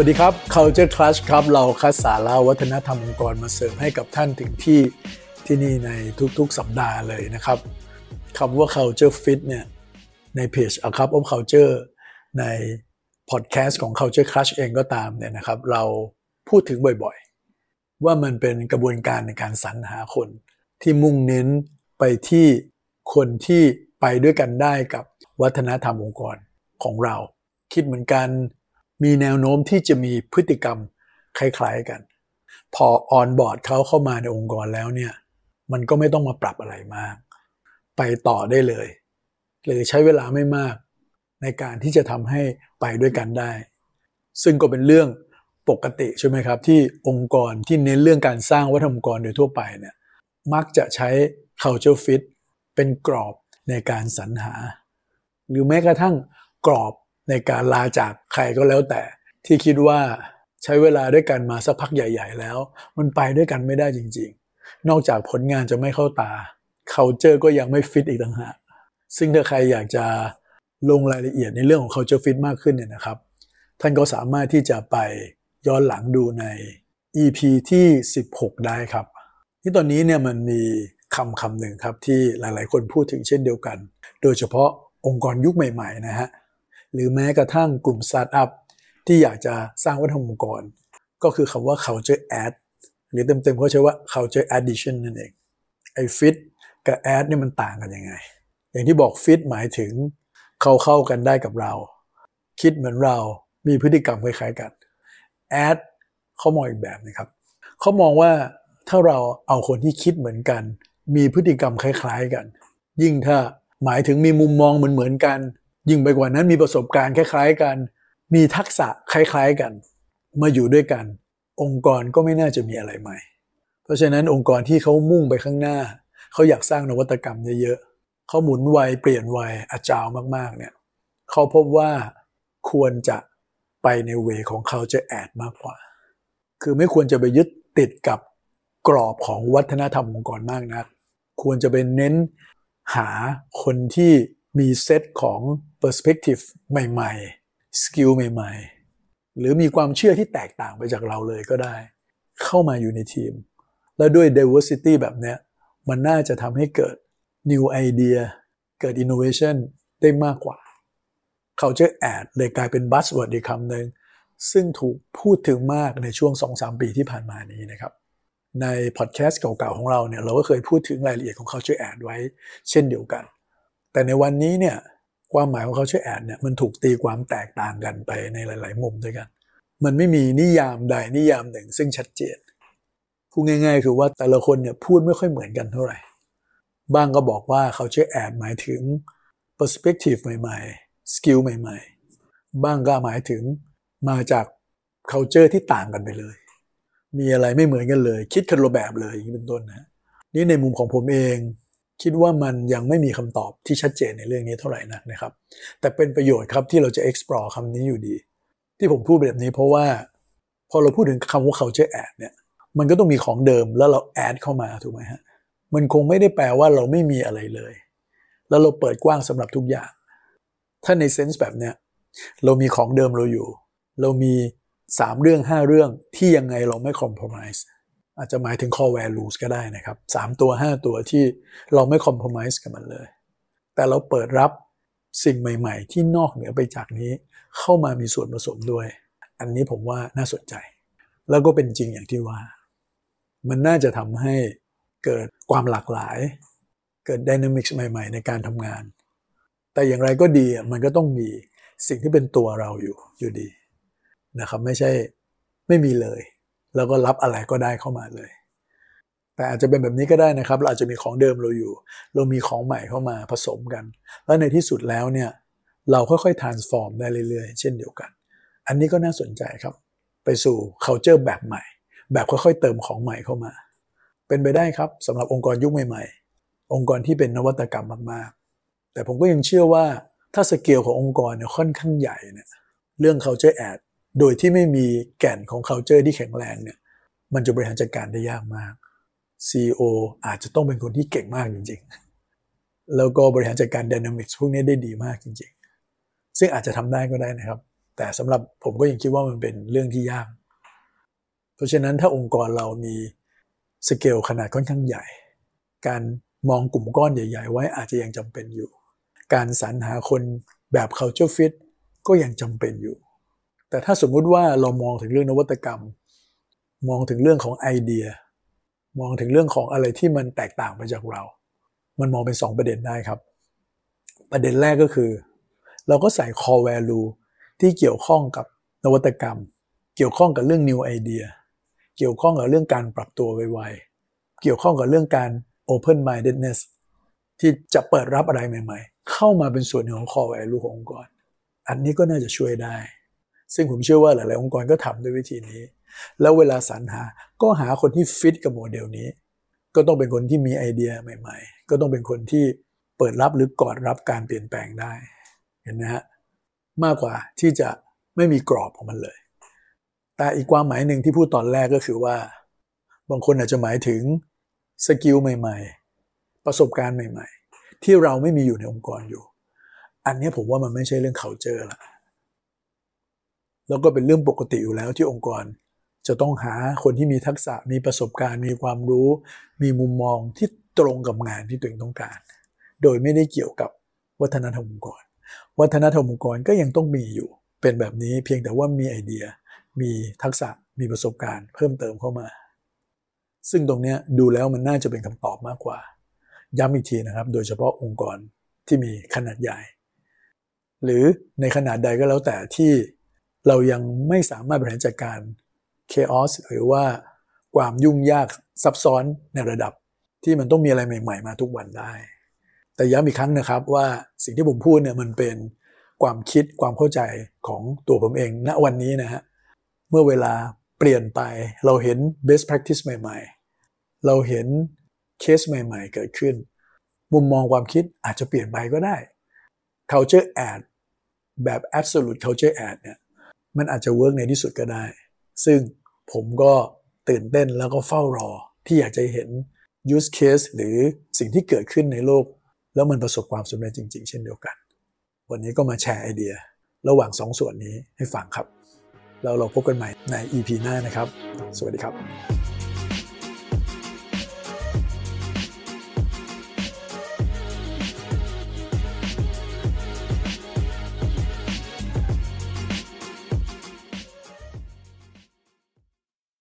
วัสดีครับ Culture Clash ครับ เราคัดสาระวัฒนธรรมองค์กรมาเสริมให้กับท่านถึงที่ที่นี่ในทุกๆ สัปดาห์เลยนะครับคำว่า Culture Fit เนี่ยในเพจ A Cup of Culture ในพอดแคสต์ของ Culture Clash เองก็ตามเนี่ยนะครับเราพูดถึงบ่อยๆ ว่ามันเป็นกระบวนการในการสรรหาคนที่มุ่งเน้นไปที่คนที่ไปด้วยกันได้กับวัฒนธรรมองค์กรของเรา คิดเหมือนกัน มีแนวโน้มที่จะมีพฤติกรรมคล้ายๆกัน พอออนบอร์ดเขาเข้ามาในองค์กรแล้วเนี่ย มันก็ไม่ต้องมาปรับอะไรมาก ไปต่อได้เลยหรือใช้เวลาไม่มากในการที่จะทำให้ไปด้วยกันได้ ซึ่งก็เป็นเรื่องปกติใช่ไหมครับ ที่องค์กรที่เน้นเรื่องการสร้างวัฒนธรรมองค์กรโดยทั่วไปเนี่ยมักจะใช้ culture fit เป็นกรอบในการสรรหา หรือแม้กระทั่งกรอบ ในการลาจากใครก็แล้วแต่ที่คิดว่าใช้เวลาด้วยกันมาสักพักใหญ่ ๆ แล้ว มันไปด้วยกันไม่ได้จริง ๆ นอกจากผลงานจะไม่เข้าตา culture ก็ยังไม่ฟิตอีกต่างหากซึ่งถ้าใครอยากจะลงรายละเอียดในเรื่องของ culture fit มากขึ้นเนี่ยนะครับ ท่านก็สามารถที่จะไปย้อนหลังดูใน EP ที่ 16 ได้ครับ ที่ตอนนี้เนี่ยมันมีคำคำหนึ่งครับที่หลายๆ คนพูดถึงเช่นเดียวกัน โดยเฉพาะองค์กรยุคใหม่ ๆ นะฮะ หรือแม้กระทั่งกลุ่มสตาร์ทอัพที่อยากจะสร้างวัฒนธรรมองค์กร ก็คือคำว่า culture add หรือเต็มๆเขาใช้ว่า culture addition นั่นเองไอ้ fit กับ add นี่มันต่างกันยังไง อย่างที่บอก fit หมายถึงเขาเข้ากันได้กับเรา คิดเหมือนเรามีพฤติกรรมคล้ายๆกัน add เขามองอีกแบบนะครับเขามองว่าถ้าเราเอาคนที่คิดเหมือนกัน มีพฤติกรรมคล้าย ๆกัน ยิ่งถ้าหมายถึงมีมุมมองเหมือนๆกัน ยิ่งไปกว่านั้นมีประสบการณ์คล้าย ๆ กัน มีทักษะคล้าย ๆกัน มาอยู่ด้วยกัน องค์กรก็ไม่น่าจะมีอะไรใหม่ เพราะฉะนั้นองค์กรที่เขามุ่งไปข้างหน้า เขาอยากสร้างนวัตกรรมเยอะๆเขาหมุนไวเปลี่ยนไว agile มากๆเนี่ยเขาพบว่าควรจะไปใน way ของ culture add มากกว่า คือไม่ควรจะไปยึดติดกับกรอบของวัฒนธรรมองค์กรมากนัก ควรจะเป็นเน้นหาคนที่ มีเซตของ perspective ใหม่ๆ skill ใหม่ๆ หรือมีความเชื่อที่แตกต่างไปจากเราเลยก็ได้ เข้ามาอยู่ในทีม แล้วด้วย diversity แบบนี้มันน่าจะทำให้เกิด new idea เกิด innovation ได้มากกว่าเขาจะแอดเลยกลายเป็น buzzword อีกคำหนึ่งซึ่งถูกพูดถึงมากในช่วง 2-3 ปีที่ผ่านมานี้นะครับ ในพอดแคสต์เก่าๆของเราเนี่ยเราก็เคยพูดถึงรายละเอียดของ culture ad ไว้เช่นเดียวกัน แต่ในวันนี้เนี่ยความหมายของเขาช่วยแอดเนี่ยมันถูกตีความแตกต่างกันไปในหลาย ๆ มุมด้วยกัน มันไม่มีนิยามใดนิยามหนึ่ง ซึ่งชัดเจนพูดง่าย ๆ คือว่าแต่ละคนเนี่ยพูดไม่ค่อยเหมือนกันเท่าไหร่บางก็บอกว่าเขาช่วยแอดหมายถึง perspective ใหม่ๆ skill ใหม่ ๆ บ้างก็หมายถึงมาจาก culture ที่ต่างกันไปเลย มีอะไรไม่เหมือนกันเลย คิดคนละแบบเลยอย่างนี้เป็นต้นนะนี่ในมุมของผมเอง คิดว่ามันยังไม่มีคำตอบที่ชัดเจนในเรื่องนี้เท่าไหร่นักนะครับ แต่เป็นประโยชน์ครับที่เราจะ explore คำนี้อยู่ดี ที่ผมพูดแบบนี้เพราะว่า พอเราพูดถึงคำว่า culture add เนี่ย มันก็ต้องมีของเดิมแล้วเรา add เข้ามาถูกไหมฮะ มันคงไม่ได้แปลว่าเราไม่มีอะไรเลย แล้วเราเปิดกว้างสำหรับทุกอย่าง ถ้าในเซนส์แบบเนี้ยเรามีของเดิมเราอยู่ เรามี 3 เรื่อง 5 เรื่องที่ยังไงเราไม่ compromise อาจจะหมายถึง core values ก็ได้นะครับ 3 ตัว 5 ตัวที่เราไม่ compromise กับมันเลย แต่เราเปิดรับสิ่งใหม่ ๆ ที่นอกเหนือไปจากนี้ เข้ามามีส่วนผสมด้วย อันนี้ผมว่าน่าสนใจ แล้วก็เป็นจริงอย่างที่ว่า มันน่าจะทำให้เกิดความหลากหลาย เกิดดินามิกใหม่ ๆ ในการทำงาน แต่อย่างไรก็ดีมันก็ต้องมีสิ่งที่เป็นตัวเราอยู่อยู่ดีนะครับ ไม่ใช่ไม่มีเลย แล้วก็รับอะไรก็ได้เข้ามาเลย แต่อาจจะเป็นแบบนี้ก็ได้นะครับ เราอาจจะมีของเดิมเราอยู่ เรามีของใหม่เข้ามาผสมกัน แล้วในที่สุดแล้วเนี่ยเราค่อยๆ transform ได้เรื่อยๆ เช่นเดียวกัน อันนี้ก็น่าสนใจครับ ไปสู่ culture แบบใหม่ แบบค่อยๆ เติมของใหม่เข้ามา เป็นไปได้ครับสำหรับองค์กรยุคใหม่ๆ องค์กรที่เป็นนวัตกรรมมากๆ แต่ผมก็ยังเชื่อว่าถ้าสเกลขององค์กรเนี่ยค่อนข้างใหญ่เนี่ยเรื่อง culture add โดยที่ไม่มีแก่นของ culture ที่แข็งแรงเนี่ยมันจะบริหารจัดการได้ยากมาก CEO อาจจะต้องเป็นคนที่เก่งมากจริง ๆ แล้วก็บริหารจัดการ dynamics พวกนี้ได้ดีมากจริง ๆ ซึ่งอาจจะทำได้ก็ได้นะครับ แต่สำหรับผมก็ยังคิดว่ามันเป็นเรื่องที่ยาก เพราะฉะนั้นถ้าองค์กรเรามีสเกลขนาดค่อนข้างใหญ่ การมองกลุ่มก้อนใหญ่ ๆ ไว้อาจจะยังจำเป็นอยู่ การสรรหาคนแบบ culture fit ก็ยังจำเป็นอยู่ แต่ถ้าสมมุติว่าเรามองถึงเรื่องนวัตกรรม มองถึงเรื่องของไอเดีย มองถึงเรื่องของอะไรที่มันแตกต่างไปจากเรา มันมองเป็นสองประเด็นได้ครับ ประเด็นแรกก็คือ เราก็ใส่ core value ที่เกี่ยวข้องกับนวัตกรรม เกี่ยวข้องกับเรื่อง new idea เกี่ยวข้องกับเรื่องการปรับตัวไวๆเกี่ยวข้องกับเรื่องการ open mindedness ที่จะเปิดรับอะไรใหม่ ๆ เข้ามาเป็นส่วนหนึ่งของ core value ขององค์กร อันนี้ก็น่าจะช่วยได้ ซึ่งผมเชื่อว่าหลาย ๆ องค์กรก็ทำด้วยวิธีนี้ แล้วเวลาสรรหาก็หาคนที่ฟิตกับโมเดลนี้ ก็ต้องเป็นคนที่มีไอเดียใหม่ ๆ ก็ต้องเป็นคนที่เปิดรับหรือกอดรับการเปลี่ยนแปลงได้ เห็นไหมฮะมากกว่าที่จะไม่มีกรอบของมันเลย แต่อีกความหมายหนึ่งที่พูดตอนแรกก็คือว่า บางคนอาจจะหมายถึงสกิลใหม่ ๆ ประสบการณ์ใหม่ ๆ ที่เราไม่มีอยู่ในองค์กรอยู่ อันนี้ผมว่ามันไม่ใช่เรื่อง culture ละ แล้วก็เป็นเรื่องปกติอยู่แล้วที่องค์กร จะต้องหาคนที่มีทักษะมีประสบการณ์ มีความรู้ มีมุมมองที่ตรงกับงานที่ตัวเองต้องการ โดยไม่ได้เกี่ยวกับวัฒนธรรมองค์กร วัฒนธรรมองค์กรก็ยังต้องมีอยู่ เป็นแบบนี้เพียงแต่ว่ามีไอเดีย มีทักษะมีประสบการณ์เพิ่มเติมเข้ามา ซึ่งตรงนี้ดูแล้วมันน่าจะเป็นคำตอบมากกว่า ย้ำอีกทีนะครับ โดยเฉพาะองค์กรที่มีขนาดใหญ่ หรือในขนาดใดก็แล้วแต่ที่ เรายังไม่สามารถบริหารจัดการ chaos หรือว่าความยุ่งยากซับซ้อนในระดับที่มันต้องมีอะไรใหม่ ๆ มาทุกวันได้ แต่ย้ำอีกครั้งนะครับว่าสิ่งที่ผมพูดเนี่ยมันเป็นความคิดความเข้าใจของตัวผมเองณวันนี้นะฮะเมื่อเวลาเปลี่ยนไปเราเห็น best practice ใหม่ ๆ เราเห็นเคสใหม่ ๆ เกิดขึ้น มุมมองความคิดอาจจะเปลี่ยนไปก็ได้ culture ad แบบ absolute culture ad เนี่ย มันอาจจะเวิร์กในที่สุดก็ได้ ซึ่งผมก็ตื่นเต้นแล้วก็เฝ้ารอที่อยากจะเห็น use case หรือสิ่งที่เกิดขึ้นในโลก แล้วมันประสบความสำเร็จจริง ๆ เช่นเดียวกัน วันนี้ก็มาแชร์ไอเดีย ระหว่างสองส่วนนี้ให้ฟังครับ แล้วเราพบกันใหม่ใน EP หน้านะครับ สวัสดีครับ